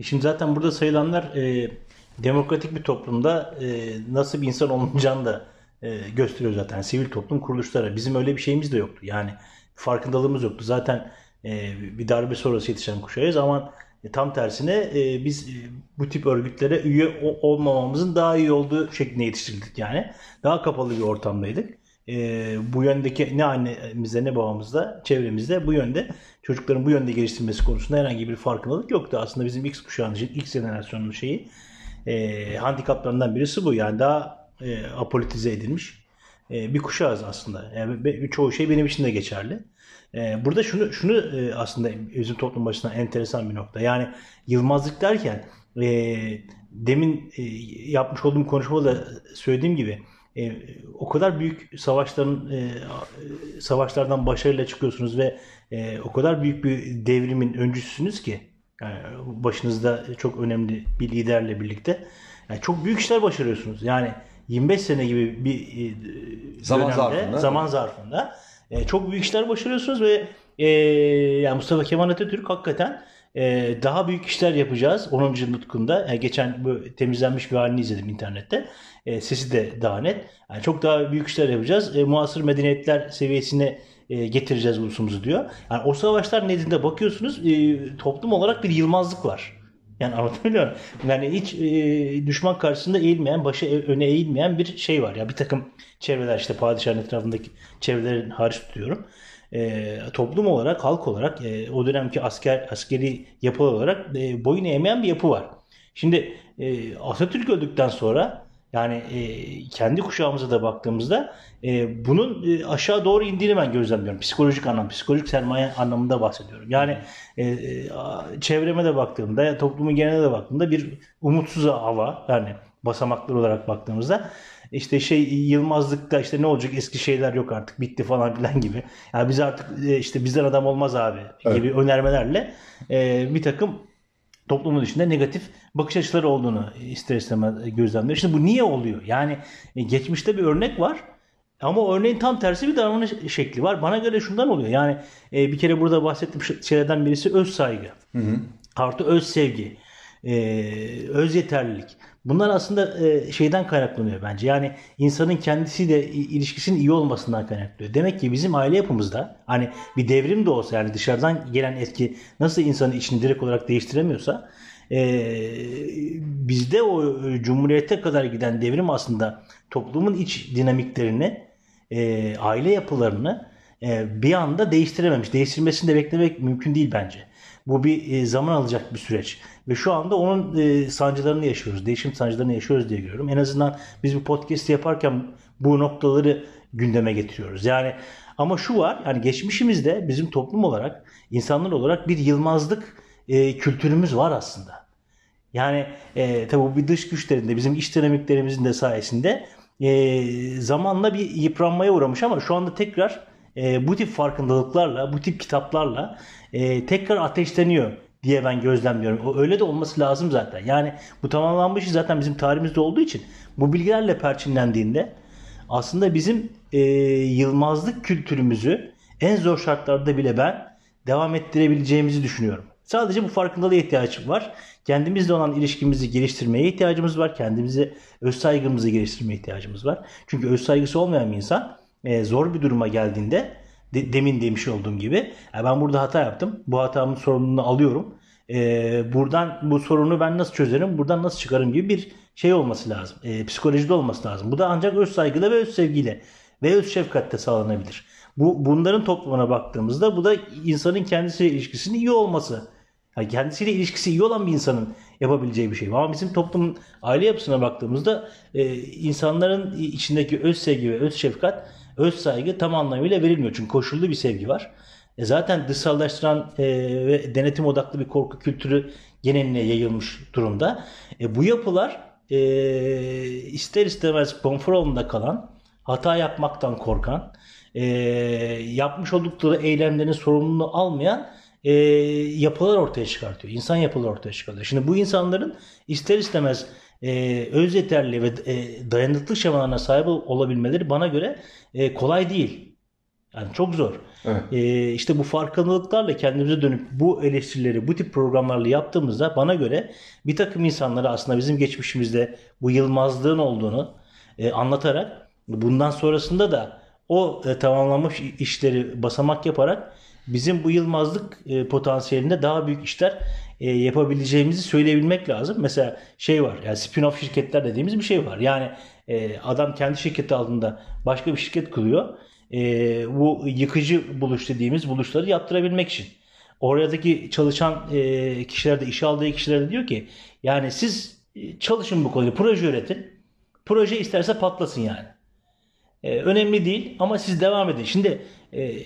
E şimdi zaten burada sayılanlar e, demokratik bir toplumda e, nasıl bir insan olunacağını da e, gösteriyor zaten. Sivil toplum kuruluşları. Bizim öyle bir şeyimiz de yoktu. Yani farkındalığımız yoktu. Zaten e, bir darbe sonrası yetişen kuşağıyız ama e, tam tersine e, biz e, bu tip örgütlere üye olmamamızın daha iyi olduğu şeklinde yetiştirildik yani. Daha kapalı bir ortamdaydık. E, bu yöndeki ne annemizde ne babamızda, çevremizde bu yönde çocukların bu yönde geliştirmesi konusunda herhangi bir farkındalık yoktu. Aslında bizim X kuşağının, X jenerasyonunun şeyi e, handikaplarından birisi bu. Yani daha e, apolitize edilmiş e, bir kuşağız aslında. Yani çoğu şey benim için de geçerli. E, burada şunu şunu e, aslında bizim toplum açısından enteresan bir nokta. Yani yılmazlık derken e, demin e, yapmış olduğum konuşmada söylediğim gibi e, o kadar büyük savaşların e, savaşlardan başarıyla çıkıyorsunuz ve e, o kadar büyük bir devrimin öncüsünüz ki yani başınızda çok önemli bir liderle birlikte yani çok büyük işler başarıyorsunuz. Yani 25 sene gibi bir e, zaman dönemde, zarfında, zaman zarfında e, çok büyük işler başarıyorsunuz ve e, yani Mustafa Kemal Atatürk hakikaten e, daha büyük işler yapacağız 10. nutkunda. Yani geçen bu temizlenmiş bir halini izledim internette. E, sesi de daha net. Yani çok daha büyük işler yapacağız. E, muasır medeniyetler seviyesine e, getireceğiz ulusumuzu diyor. Yani o savaşlar nedeniyle bakıyorsunuz e, toplum olarak bir yılmazlık var. Yani anlatabiliyor muyum? Yani hiç e, düşman karşısında eğilmeyen, başı e, öne eğilmeyen bir şey var. Ya bir takım çevreler işte padişahın etrafındaki çevrelerin hariç tutuyorum. E, toplum olarak, halk olarak, e, o dönemki asker askeri yapı olarak e, boyun eğmeyen bir yapı var. Şimdi e, Atatürk öldükten sonra yani e, kendi kuşağımıza da baktığımızda e, bunun e, aşağı doğru indiğini ben gözlemliyorum. Psikolojik anlam, psikolojik sermaye anlamında bahsediyorum. Yani e, e, çevreme de baktığımda, toplumun geneline de baktığımda bir umutsuz hava yani basamaklar olarak baktığımızda işte şey Yılmazlıkta işte ne olacak eski şeyler yok artık bitti falan filan gibi. Yani biz artık e, işte bizden adam olmaz abi gibi evet. önermelerle e, bir takım toplumun içinde negatif bakış açıları olduğunu ister istemez gözlemliyor. Şimdi bu niye oluyor? Yani e, geçmişte bir örnek var. Ama örneğin tam tersi bir davranış şekli var. Bana göre şundan oluyor. Yani e, bir kere burada bahsettiğim şeylerden birisi öz saygı. Hı hı. Artı öz sevgi. E, öz yeterlilik. Bunlar aslında e, şeyden kaynaklanıyor bence. Yani insanın kendisiyle ilişkisinin iyi olmasından kaynaklanıyor. Demek ki bizim aile yapımızda hani bir devrim de olsa yani dışarıdan gelen etki nasıl insanın içini direkt olarak değiştiremiyorsa e, bizde o cumhuriyete kadar giden devrim aslında toplumun iç dinamiklerini, e, aile yapılarını e, bir anda değiştirememiş. Değiştirmesini de beklemek mümkün değil bence. Bu bir e, zaman alacak bir süreç. Ve şu anda onun e, sancılarını yaşıyoruz. Değişim sancılarını yaşıyoruz diye görüyorum. En azından biz bu podcast yaparken bu noktaları gündeme getiriyoruz. Yani ama şu var yani geçmişimizde bizim toplum olarak insanlar olarak bir yılmazlık e, kültürümüz var aslında. Yani e, tabi bu bir dış güçlerinde bizim iş dinamiklerimizin de sayesinde e, zamanla bir yıpranmaya uğramış ama şu anda tekrar e, bu tip farkındalıklarla, bu tip kitaplarla e, tekrar ateşleniyor diye ben gözlemliyorum. O öyle de olması lazım zaten. Yani bu tamamlanmış zaten bizim tarihimizde olduğu için bu bilgilerle perçinlendiğinde aslında bizim e, yılmazlık kültürümüzü en zor şartlarda bile ben devam ettirebileceğimizi düşünüyorum. Sadece bu farkındalığa ihtiyacım var. Kendimizle olan ilişkimizi geliştirmeye ihtiyacımız var. Kendimize öz saygımızı geliştirmeye ihtiyacımız var. Çünkü öz saygısı olmayan bir insan e, zor bir duruma geldiğinde de, demin demiş olduğum gibi yani ben burada hata yaptım. Bu hatamın sorumluluğunu alıyorum. e, buradan bu sorunu ben nasıl çözerim, buradan nasıl çıkarım gibi bir şey olması lazım. E, psikolojide olması lazım. Bu da ancak öz saygıyla ve öz sevgiyle ve öz şefkatle sağlanabilir. Bu bunların toplumuna baktığımızda bu da insanın kendisiyle ilişkisinin iyi olması. Yani kendisiyle ilişkisi iyi olan bir insanın yapabileceği bir şey. Ama bizim toplumun aile yapısına baktığımızda e, insanların içindeki öz sevgi ve öz şefkat, öz saygı tam anlamıyla verilmiyor. Çünkü koşullu bir sevgi var. E zaten dışsallaştıran e, ve denetim odaklı bir korku kültürü geneline yayılmış durumda. E, bu yapılar e, ister istemez konfor alanında kalan, hata yapmaktan korkan, e, yapmış oldukları eylemlerin sorumluluğunu almayan e, yapılar ortaya çıkartıyor. İnsan yapıları ortaya çıkartıyor. Şimdi bu insanların ister istemez e, öz yeterli ve e, dayanıklı şemalarına sahip olabilmeleri bana göre e, kolay değil. Yani çok zor. Evet. Ee, işte bu farkındalıklarla kendimize dönüp bu eleştirileri bu tip programlarla yaptığımızda bana göre bir takım insanlara aslında bizim geçmişimizde bu yılmazlığın olduğunu e, anlatarak bundan sonrasında da o e, tamamlanmış işleri basamak yaparak bizim bu yılmazlık e, potansiyelinde daha büyük işler e, yapabileceğimizi söyleyebilmek lazım. Mesela şey var yani spin-off şirketler dediğimiz bir şey var. Yani e, adam kendi şirketi altında başka bir şirket kuruyor e, bu yıkıcı buluş dediğimiz buluşları yaptırabilmek için. Oradaki çalışan e, kişiler de işe aldığı kişiler de diyor ki yani siz e, çalışın bu konuda proje üretin. Proje isterse patlasın yani. E, önemli değil ama siz devam edin. Şimdi e,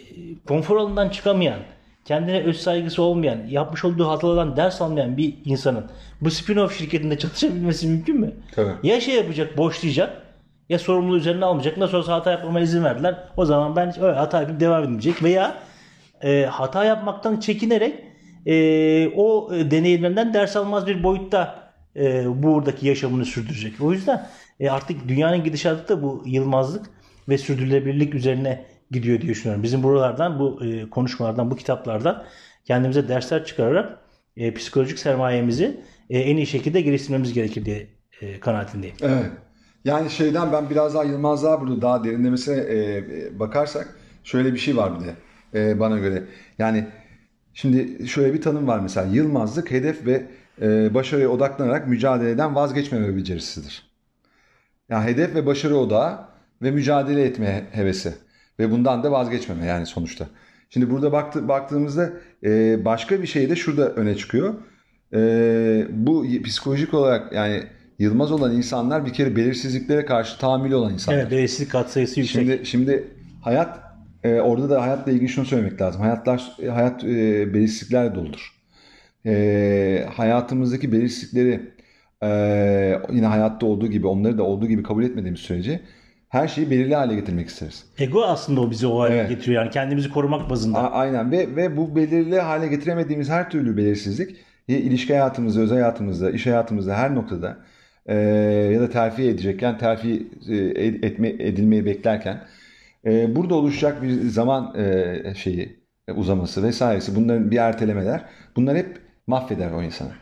konfor alanından çıkamayan, kendine öz saygısı olmayan, yapmış olduğu hatalardan ders almayan bir insanın bu spin-off şirketinde çalışabilmesi mümkün mü? Tabii. Ya şey yapacak, boşlayacak ya sorumluluğu üzerine almayacak. Nasıl olsa hata yapmama izin verdiler. O zaman ben öyle hata yapıp devam edecek. Veya e, hata yapmaktan çekinerek e, o e, deneyimlerinden ders almaz bir boyutta e, buradaki yaşamını sürdürecek. O yüzden e, artık dünyanın gidişatı da bu yılmazlık ve sürdürülebilirlik üzerine gidiyor diye düşünüyorum. Bizim buralardan, bu e, konuşmalardan, bu kitaplardan kendimize dersler çıkararak e, psikolojik sermayemizi e, en iyi şekilde geliştirmemiz gerekir diye e, kanaatindeyim. Evet. Yani şeyden ben biraz daha Yılmaz'lığa burada daha derinlemesine e, bakarsak şöyle bir şey var bir de e, bana göre. Yani şimdi şöyle bir tanım var mesela Yılmazlık hedef ve e, başarıya odaklanarak mücadeleden vazgeçmeme becerisidir. Yani hedef ve başarı odağı ve mücadele etme hevesi ve bundan da vazgeçmeme yani sonuçta. Şimdi burada baktı, baktığımızda e, başka bir şey de şurada öne çıkıyor. E, bu psikolojik olarak yani Yılmaz olan insanlar bir kere belirsizliklere karşı tahammülü olan insanlar. Evet belirsizlik katsayısı yüksek. Şimdi, şimdi hayat e, orada da hayatla ilgili şunu söylemek lazım. Hayatlar hayat e, belirsizliklerle doludur. E, hayatımızdaki belirsizlikleri e, yine hayatta olduğu gibi onları da olduğu gibi kabul etmediğimiz sürece her şeyi belirli hale getirmek isteriz. Ego aslında o bizi o hale evet. getiriyor yani kendimizi korumak bazında. A- aynen ve ve bu belirli hale getiremediğimiz her türlü belirsizlik ilişki hayatımızda, özel hayatımızda, iş hayatımızda her noktada e, ya da terfi edecekken terfi e, etme, edilmeyi beklerken e, burada oluşacak bir zaman e, şeyi e, uzaması vesairesi bunların bir ertelemeler bunlar hep mahveder o insanı.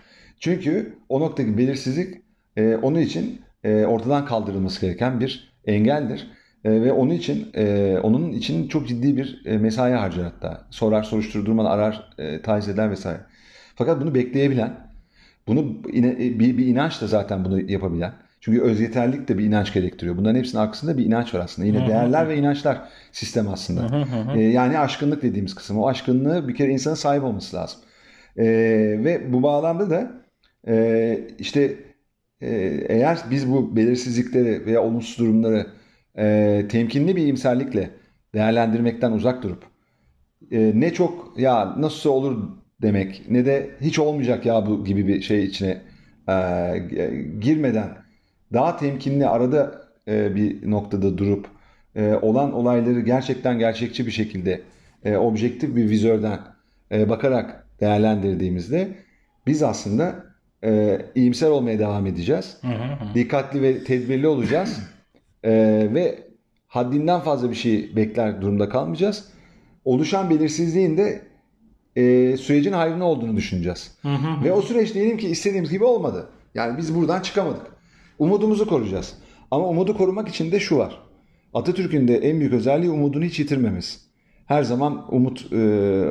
Çünkü o noktaki belirsizlik e, onun için e, ortadan kaldırılması gereken bir engeldir. E, ve onun için e, onun için çok ciddi bir e, mesai harcar hatta. Sorar, soruşturur, arar, e, taciz eder vesaire. Fakat bunu bekleyebilen bunu e, bir, bir inançla zaten bunu yapabilen. Çünkü öz yeterlilik de bir inanç gerektiriyor. Bunların hepsinin arkasında bir inanç var aslında. Yine değerler ve inançlar sistem aslında. ee, yani aşkınlık dediğimiz kısım. O aşkınlığı bir kere insanın sahip olması lazım. Ee, ve bu bağlamda da e, işte eğer biz bu belirsizlikleri veya olumsuz durumları e, temkinli bir iyimserlikle değerlendirmekten uzak durup e, ne çok ya nasıl olur demek ne de hiç olmayacak ya bu gibi bir şey içine e, girmeden daha temkinli arada e, bir noktada durup e, olan olayları gerçekten gerçekçi bir şekilde e, objektif bir vizörden e, bakarak değerlendirdiğimizde biz aslında e, iyimser olmaya devam edeceğiz. Hı hı hı. Dikkatli ve tedbirli olacağız. e, ve haddinden fazla bir şey bekler durumda kalmayacağız. Oluşan belirsizliğin de e, sürecin hayrına olduğunu düşüneceğiz. Hı hı. Ve o süreç diyelim ki istediğimiz gibi olmadı. Yani biz buradan çıkamadık. Umudumuzu koruyacağız. Ama umudu korumak için de şu var. Atatürk'ün de en büyük özelliği umudunu hiç yitirmemiz. Her zaman umut e,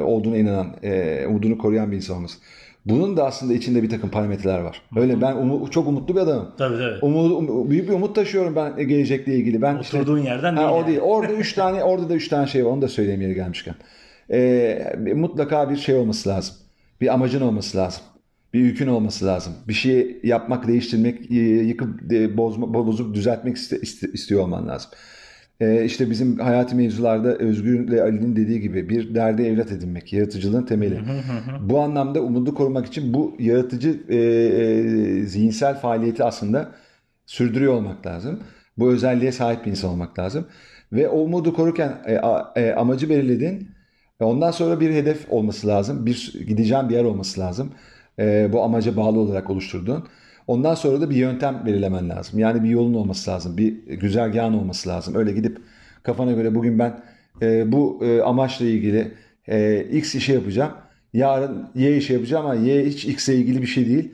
olduğuna inanan, e, umudunu koruyan bir insanımız. Bunun da aslında içinde bir takım parametreler var. Öyle ben umu, çok umutlu bir adamım. Tabii tabii. Umut, um- büyük bir umut taşıyorum ben gelecekle ilgili. Ben işte- Oturduğun yerden Ha, değil o yani. değil. Orada üç tane, orada da üç tane şey var. Onu da söyleyeyim yeri gelmişken. Ee, mutlaka bir şey olması lazım. Bir amacın olması lazım. Bir yükün olması lazım. Bir şey yapmak, değiştirmek, yıkıp e, bozma, bozup düzeltmek iste- iste- istiyor olman lazım. Ee, işte bizim hayati mevzularda Özgür'le Ali'nin dediği gibi bir derde evlat edinmek, yaratıcılığın temeli. Bu anlamda umudu korumak için bu yaratıcı e, e, zihinsel faaliyeti aslında sürdürüyor olmak lazım. Bu özelliğe sahip bir insan olmak lazım. Ve o umudu korurken e, a- e, amacı belirledin. E, Ondan sonra bir hedef olması lazım. Bir gideceğin bir yer olması lazım. E, bu amaca bağlı olarak oluşturduğun. Ondan sonra da bir yöntem belirlemen lazım. Yani bir yolun olması lazım. Bir güzergahın olması lazım. Öyle gidip kafana göre bugün ben e, bu e, amaçla ilgili e, X işi yapacağım. Yarın Y işi yapacağım ama Y hiç X ile ilgili bir şey değil.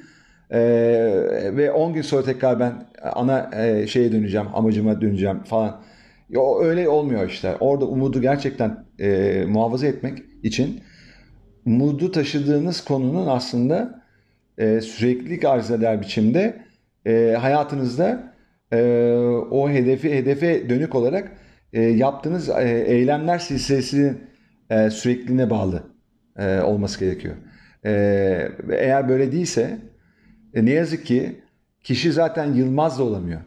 Ee, ve 10 gün sonra tekrar ben ana e, şeye döneceğim, amacıma döneceğim falan. Yo, öyle olmuyor işte. Orada umudu gerçekten e, muhafaza etmek için umudu taşıdığınız konunun aslında e, süreklilik arz eder biçimde e, hayatınızda e, o hedefi hedefe dönük olarak e, yaptığınız e, eylemler silsilesinin e, sürekliliğine bağlı e, olması gerekiyor. E, eğer böyle değilse e, ne yazık ki kişi zaten yılmaz da olamıyor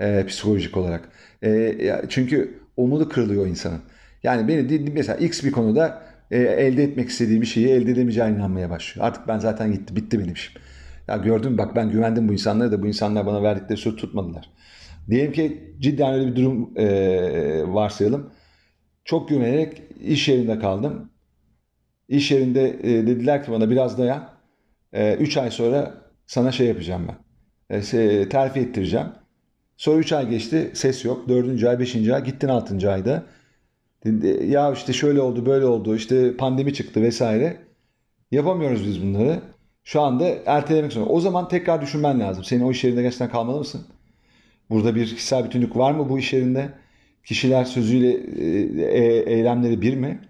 e, psikolojik olarak. E, çünkü umudu kırılıyor insanın. Yani beni mesela X bir konuda e, elde etmek istediği bir şeyi elde edemeyeceğine inanmaya başlıyor. Artık ben zaten gitti, bitti benim işim. Ya gördün bak ben güvendim bu insanlara da bu insanlar bana verdikleri söz tutmadılar. Diyelim ki cidden öyle bir durum e, varsayalım. Çok güvenerek iş yerinde kaldım. İş yerinde e, dediler ki bana biraz dayan. 3 ay sonra sana şey yapacağım ben. E, terfi ettireceğim. Sonra 3 ay geçti. Ses yok. 4. ay, 5. ay. Gittin 6. ayda. Ya işte şöyle oldu, böyle oldu. İşte pandemi çıktı vesaire. Yapamıyoruz biz bunları. Şu anda ertelemek zorunda. O zaman tekrar düşünmen lazım. Senin o iş yerinde gerçekten kalmalı mısın? Burada bir kişisel bütünlük var mı bu iş yerinde? Kişiler sözüyle e, e, eylemleri bir mi?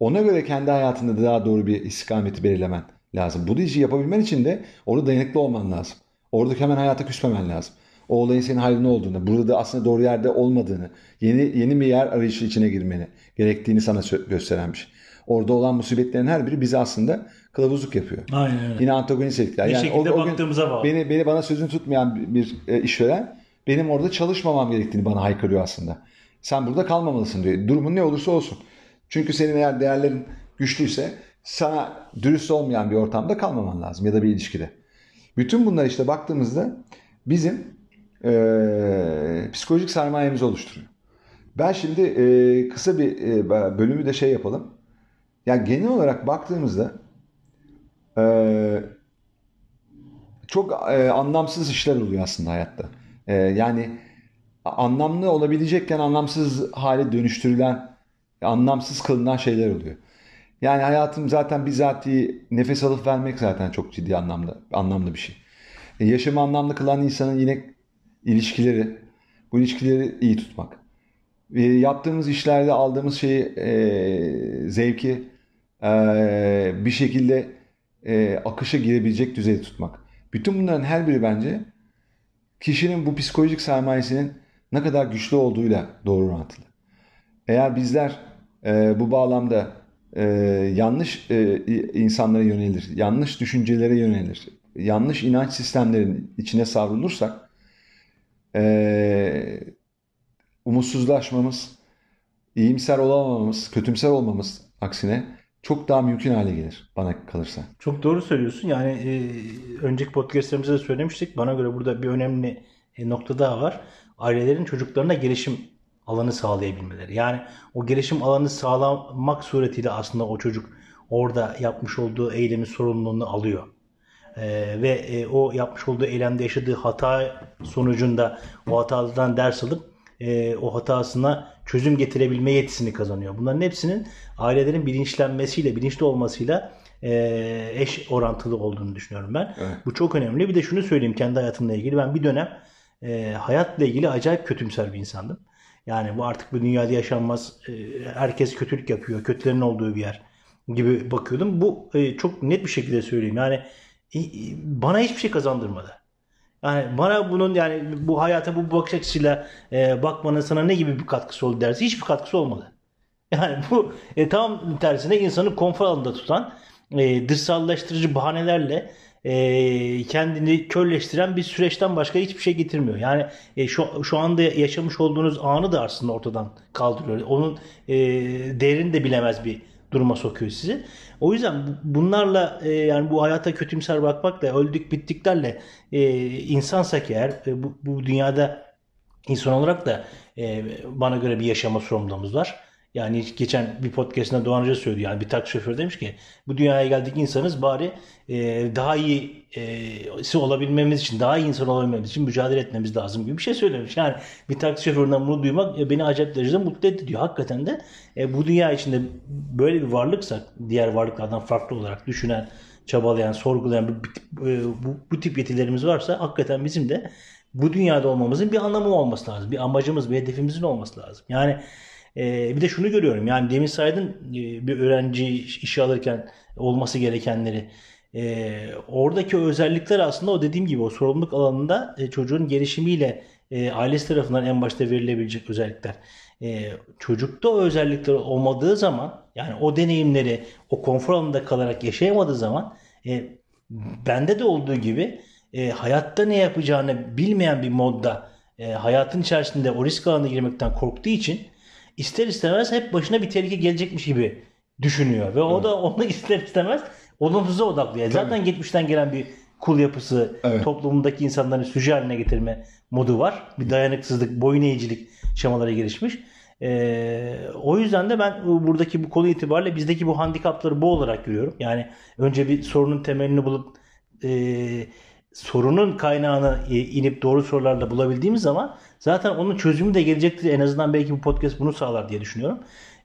Ona göre kendi hayatında daha doğru bir istikameti belirlemen lazım. Bu işi yapabilmen için de orada dayanıklı olman lazım. Orada hemen hayata küsmemen lazım. O olayın senin hayrına olduğunu, burada da aslında doğru yerde olmadığını, yeni yeni bir yer arayışı içine girmeni gerektiğini sana gösteren bir şey. Orada olan musibetlerin her biri bize aslında kılavuzluk yapıyor. Aynen öyle. Yine antagonist etkiler. Bir Yani şekilde o- o baktığımıza bağlı. Beni, beni bana sözünü tutmayan bir, bir e, işveren benim orada çalışmamam gerektiğini bana haykırıyor aslında. Sen burada kalmamalısın diyor. Durumun ne olursa olsun. Çünkü senin eğer değerlerin güçlüyse sana dürüst olmayan bir ortamda kalmaman lazım ya da bir ilişkide. Bütün bunlar işte baktığımızda bizim e, psikolojik sermayemizi oluşturuyor. Ben şimdi e, kısa bir e, bölümü de şey yapalım. Yani genel olarak baktığımızda e, çok e, anlamsız işler oluyor aslında hayatta. E, yani anlamlı olabilecekken anlamsız hale dönüştürülen, anlamsız kılınan şeyler oluyor. Yani hayatım zaten bizatihi nefes alıp vermek zaten çok ciddi anlamda anlamlı bir şey. E, yaşamı anlamlı kılan insanın yine ilişkileri, bu ilişkileri iyi tutmak. E, yaptığımız işlerde aldığımız şeyi, e, zevki e, bir şekilde e, akışa girebilecek düzeyde tutmak. Bütün bunların her biri bence kişinin bu psikolojik sermayesinin ne kadar güçlü olduğuyla doğru orantılı. Eğer bizler e, bu bağlamda e, yanlış e, insanlara yönelir, yanlış düşüncelere yönelir, yanlış inanç sistemlerinin içine savrulursak e, umutsuzlaşmamız, iyimser olamamamız, kötümser olmamız aksine çok daha mümkün hale gelir bana kalırsa. Çok doğru söylüyorsun. Yani e, önceki podcastlerimizde de söylemiştik. Bana göre burada bir önemli e, nokta daha var. Ailelerin çocuklarına gelişim alanı sağlayabilmeleri. Yani o gelişim alanı sağlamak suretiyle aslında o çocuk orada yapmış olduğu eylemin sorumluluğunu alıyor. Ee, ve e, o yapmış olduğu eylemde yaşadığı hata sonucunda o hatadan ders alıp e, o hatasına çözüm getirebilme yetisini kazanıyor. Bunların hepsinin ailelerin bilinçlenmesiyle, bilinçli olmasıyla e, eş orantılı olduğunu düşünüyorum ben. Evet. Bu çok önemli. Bir de şunu söyleyeyim kendi hayatımla ilgili. Ben bir dönem e, hayatla ilgili acayip kötümser bir insandım. Yani bu artık bu dünyada yaşanmaz. E, herkes kötülük yapıyor. Kötülerin olduğu bir yer. gibi bakıyordum. Bu e, çok net bir şekilde söyleyeyim. Yani e, e, bana hiçbir şey kazandırmadı. Yani bana bunun yani bu hayata bu bakış açısıyla e, bakmanın sana ne gibi bir katkısı oldu derse hiçbir katkısı olmadı. Yani bu e, tam tersine insanı konfor alanında tutan e, dışsallaştırıcı bahanelerle e, kendini körleştiren bir süreçten başka hiçbir şey getirmiyor. Yani e, şu şu anda yaşamış olduğunuz anı da aslında ortadan kaldırıyor. Onun e, değerini de bilemez bir duruma sokuyor sizi. O yüzden bunlarla e, yani bu hayata kötümser bakmakla öldük bittiklerle e, insansak eğer e, bu, bu dünyada insan olarak da e, bana göre bir yaşama sorumluluğumuz var. Yani geçen bir podcastında Doğan Hoca söylüyor. Yani bir taksi şoförü demiş ki bu dünyaya geldik insanız bari e, daha iyi e, olabilmemiz için, daha iyi insan olabilmemiz için mücadele etmemiz lazım gibi bir şey söylemiş. Yani bir taksi şoföründen bunu duymak e, beni acayip derecede mutlu etti diyor. Hakikaten de e, bu dünya içinde böyle bir varlıksak diğer varlıklardan farklı olarak düşünen, çabalayan, sorgulayan bu, bu, bu tip yetilerimiz varsa hakikaten bizim de bu dünyada olmamızın bir anlamı olması lazım. Bir amacımız, bir hedefimizin olması lazım. Yani e, bir de şunu görüyorum yani demin saydın e, bir öğrenci işe alırken olması gerekenleri. E, oradaki özellikler aslında o dediğim gibi o sorumluluk alanında e, çocuğun gelişimiyle e, ailesi tarafından en başta verilebilecek özellikler. E, çocukta o özellikler olmadığı zaman yani o deneyimleri o konfor alanında kalarak yaşayamadığı zaman bende de olduğu gibi hayatta ne yapacağını bilmeyen bir modda hayatın içerisinde o risk alanına girmekten korktuğu için ister istemez hep başına bir tehlike gelecekmiş gibi düşünüyor. Ve o evet. da onu ister istemez olumsuza odaklıyor. Tabii. Zaten geçmişten gelen bir kul yapısı, evet. toplumundaki insanların süje haline getirme modu var. Bir dayanıksızlık, boyun eğicilik şemaları gelişmiş. Ee, o yüzden de ben buradaki bu konu itibariyle bizdeki bu handikapları bu olarak görüyorum. Yani önce bir sorunun temelini bulup e, sorunun kaynağını e, inip doğru sorularla bulabildiğimiz zaman zaten onun çözümü de gelecektir. En azından belki bu podcast bunu sağlar diye düşünüyorum.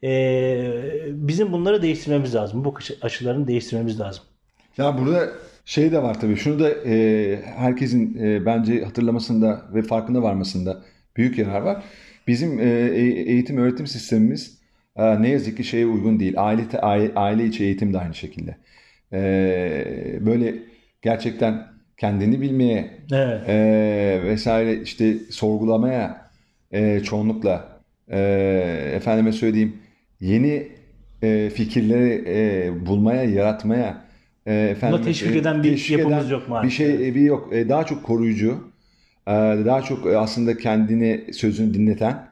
Ee, bizim bunları değiştirmemiz lazım. Bu aşılarını değiştirmemiz lazım. Ya burada şey de var tabii. Şunu da e, herkesin e, bence hatırlamasında ve farkında varmasında büyük yarar var. Bizim e, e eğitim öğretim sistemimiz e, ne yazık ki şeye uygun değil. Aile aile, içi eğitim de aynı şekilde. E, böyle gerçekten kendini bilmeye evet. e, vesaire işte sorgulamaya e, çoğunlukla e, efendime söyleyeyim yeni e, fikirleri e, bulmaya, yaratmaya e, efendim, Buna teşvik eden bir teşvik yapımız eden yok maalesef. Bir şey bir yok. E, daha çok koruyucu, e, daha çok aslında kendini sözünü dinleten,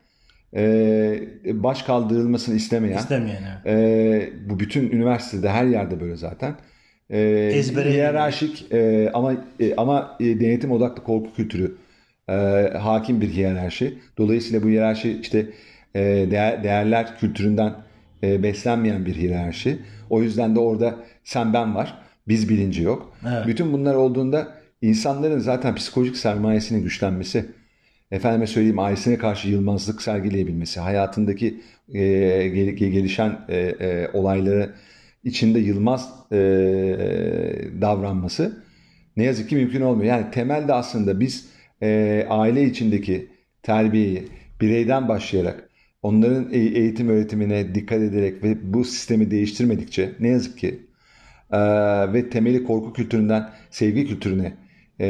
e, baş kaldırılmasını istemeyen. İstemeyen. Evet. E, bu bütün üniversitede her yerde böyle zaten e, Ezbere hiyerarşik e, ama e, ama e, denetim odaklı korku kültürü e, hakim bir hiyerarşi. Dolayısıyla bu hiyerarşi işte e, değer, değerler kültüründen e, beslenmeyen bir hiyerarşi. O yüzden de orada sen ben var. Biz bilinci yok. Evet. Bütün bunlar olduğunda insanların zaten psikolojik sermayesinin güçlenmesi, efendime söyleyeyim ailesine karşı yılmazlık sergileyebilmesi, hayatındaki e, gelişen e, e, olayları içinde Yılmaz e, davranması ne yazık ki mümkün olmuyor. Yani temelde aslında biz e, aile içindeki terbiyeyi bireyden başlayarak onların e, eğitim öğretimine dikkat ederek ve bu sistemi değiştirmedikçe ne yazık ki e, ve temeli korku kültüründen sevgi kültürüne e,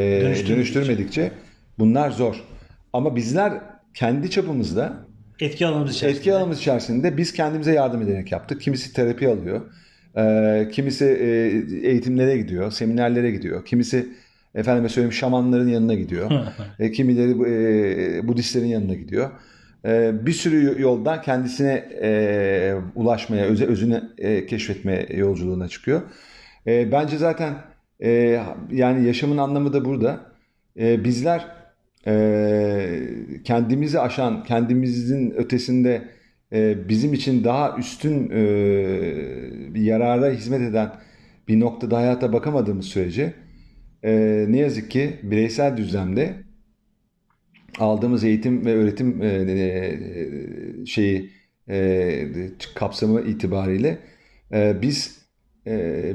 dönüştürmedikçe bunlar zor. Ama bizler kendi çapımızda etki alanımız içerisinde. etki alanımız içerisinde biz kendimize yardım ederek yaptık. Kimisi terapi alıyor. E, kimisi e, eğitimlere gidiyor, seminerlere gidiyor. Kimisi efendime söyleyeyim şamanların yanına gidiyor. e, kimileri e, Budistlerin yanına gidiyor. E, bir sürü yoldan kendisine e, ulaşmaya, öze, özüne e, keşfetme yolculuğuna çıkıyor. E, bence zaten e, yani yaşamın anlamı da burada. E, bizler e, kendimizi aşan, kendimizin ötesinde bizim için daha üstün e, bir yarara hizmet eden bir noktada hayata bakamadığımız sürece e, ne yazık ki bireysel düzlemde aldığımız eğitim ve öğretim şeyi kapsamı itibariyle biz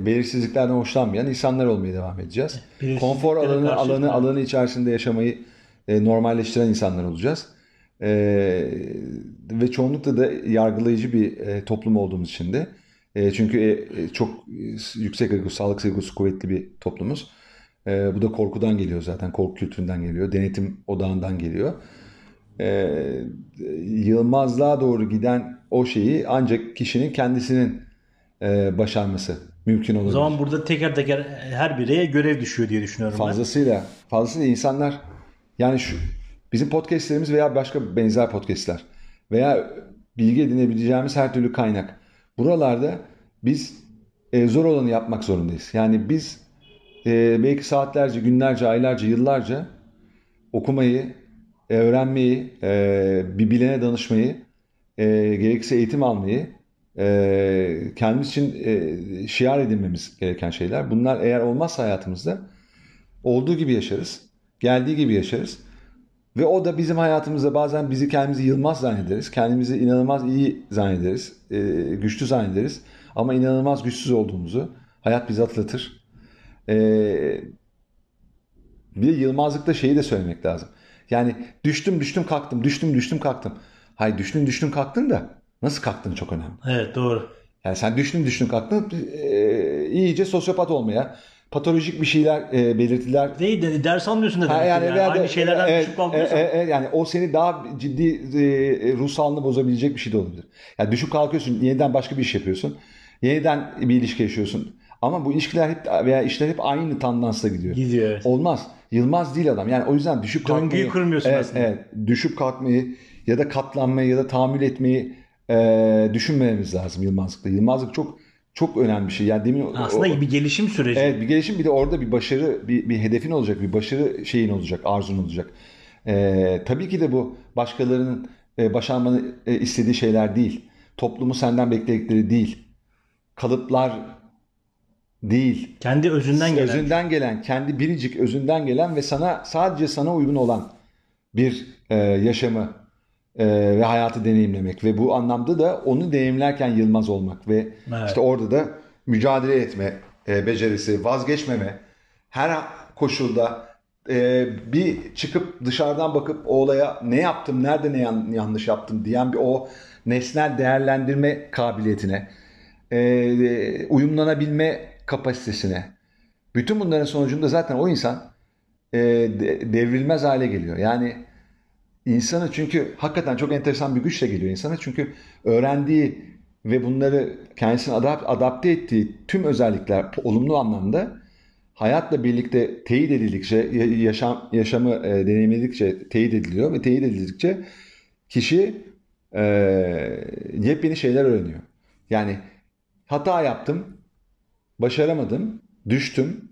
belirsizliklerden hoşlanmayan insanlar olmaya devam edeceğiz. Konfor alanı alanı alanı içerisinde yaşamayı normalleştiren insanlar olacağız. E, ve çoğunlukla da yargılayıcı bir e, toplum olduğumuz için de E, çünkü e, çok yüksek ego, sağlık egosu kuvvetli bir toplumuz. E, bu da korkudan geliyor zaten. Korku kültüründen geliyor. Denetim odağından geliyor. E, Yılmazlığa doğru giden o şeyi ancak kişinin kendisinin e, başarması mümkün olabilir. O zaman burada teker teker her bireye görev düşüyor diye düşünüyorum fazlasıyla, ben. Fazlasıyla insanlar yani şu bizim podcastlerimiz veya başka benzer podcastler veya bilgi edinebileceğimiz her türlü kaynak. Buralarda biz e, zor olanı yapmak zorundayız. Yani biz e, belki saatlerce, günlerce, aylarca, yıllarca okumayı, e, öğrenmeyi, e, bir bilene danışmayı, e, gerekirse eğitim almayı, e, kendimiz için e, şiar edinmemiz gereken şeyler. Bunlar eğer olmazsa hayatımızda olduğu gibi yaşarız, geldiği gibi yaşarız. Ve o da bizim hayatımızda bazen bizi kendimizi yılmaz zannederiz. Kendimizi inanılmaz iyi zannederiz. E, güçlü zannederiz. Ama inanılmaz güçsüz olduğumuzu hayat bize hatırlatır. E, bir yılmazlıkta şeyi de söylemek lazım. Yani düştüm düştüm kalktım, düştüm düştüm kalktım. Hayır düştün düştün kalktın da nasıl kalktın çok önemli. Evet doğru. Yani sen düştün düştün kalktın e, iyice sosyopat olmaya, patolojik bir şeyler e, belirtiler. Değil de ders almıyorsun da demek yani, yani. Aynı şeylerden evet, düşüp kalkıyorsan. E, e, yani o seni daha ciddi e, ruh sağlığını bozabilecek bir şey de olabilir. Yani düşüp kalkıyorsun, yeniden başka bir iş yapıyorsun. Yeniden bir ilişki yaşıyorsun. Ama bu ilişkiler hep veya işler hep aynı tandansla gidiyor. Gidiyor evet. Olmaz. Yılmaz değil adam. Yani o yüzden düşüp kalkmayı. Döngüyü kurmuyorsun evet, aslında. Evet. Düşüp kalkmayı ya da katlanmayı ya da tahammül etmeyi e, düşünmememiz lazım Yılmazlıkta. Yılmazlık çok çok önemli bir şey. Yani demin aslında o, bir gelişim süreci. Evet, bir gelişim bir de orada bir başarı, bir, bir hedefin olacak, bir başarı şeyin olacak, arzun olacak. E, tabii ki de bu başkalarının e, başarmanı e, istediği şeyler değil. Toplumu senden bekledikleri değil. Kalıplar değil. Kendi özünden gelen. Özünden gelen, kendi biricik özünden gelen ve sana sadece sana uygun olan bir e, yaşamı e, ve hayatı deneyimlemek ve bu anlamda da onu deneyimlerken yılmaz olmak ve evet. işte orada da mücadele etme e, becerisi, vazgeçmeme, her koşulda e, bir çıkıp dışarıdan bakıp o olaya ne yaptım, nerede ne yan, yanlış yaptım diyen bir o nesnel değerlendirme kabiliyetine, e, uyumlanabilme kapasitesine. Bütün bunların sonucunda zaten o insan e, devrilmez hale geliyor. Yani insanı çünkü hakikaten çok enteresan bir güçle geliyor insana. Çünkü öğrendiği ve bunları kendisine adapte ettiği tüm özellikler olumlu anlamda hayatla birlikte teyit edildikçe, yaşam yaşamı e, deneyimledikçe teyit ediliyor ve teyit edildikçe kişi e, yepyeni şeyler öğreniyor. Yani hata yaptım, başaramadım, düştüm.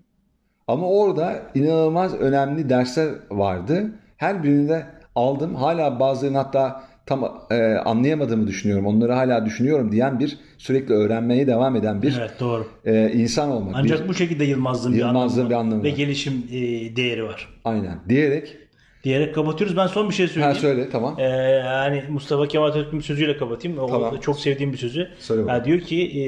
Ama orada inanılmaz önemli dersler vardı. Her birini de aldım. Hala bazılarını hatta tam e, anlayamadığımı düşünüyorum. Onları hala düşünüyorum diyen bir sürekli öğrenmeye devam eden bir evet, doğru. E, insan olmak. Ancak bir, bu şekilde Yılmaz'ın bir anlamı, bir anlamı ve gelişim e, değeri var. Aynen. Diyerek diyerek kapatıyoruz. Ben son bir şey söyleyeyim. Ha söyle tamam. Ee, yani Mustafa Kemal Atatürk'ün sözüyle kapatayım. O tamam. çok sevdiğim bir sözü. Söyle yani diyor ki e,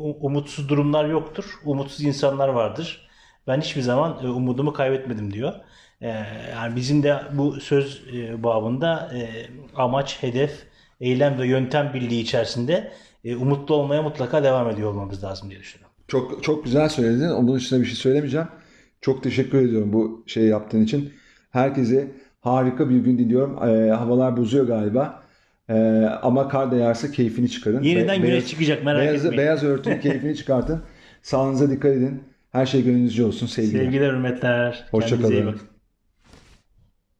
umutsuz durumlar yoktur. Umutsuz insanlar vardır. Ben hiçbir zaman e, umudumu kaybetmedim diyor. E, yani bizim de bu söz e, babında e, amaç, hedef, eylem ve yöntem birliği içerisinde e, umutlu olmaya mutlaka devam ediyor olmamız lazım diye düşünüyorum. Çok çok güzel söyledin. Onun dışında bir şey söylemeyeceğim. Çok teşekkür ediyorum bu şey yaptığın için. Herkese harika bir gün diliyorum. E, havalar bozuyor galiba. E, ama kar değerse keyfini çıkarın. Yeniden Be- güneş beyaz, çıkacak merak beyaz, etmeyin. Beyaz örtünün keyfini çıkartın. Sağlığınıza dikkat edin. Her şey gönlünüzce olsun. Sevgiler. Sevgiler, hürmetler. Hoşçakalın.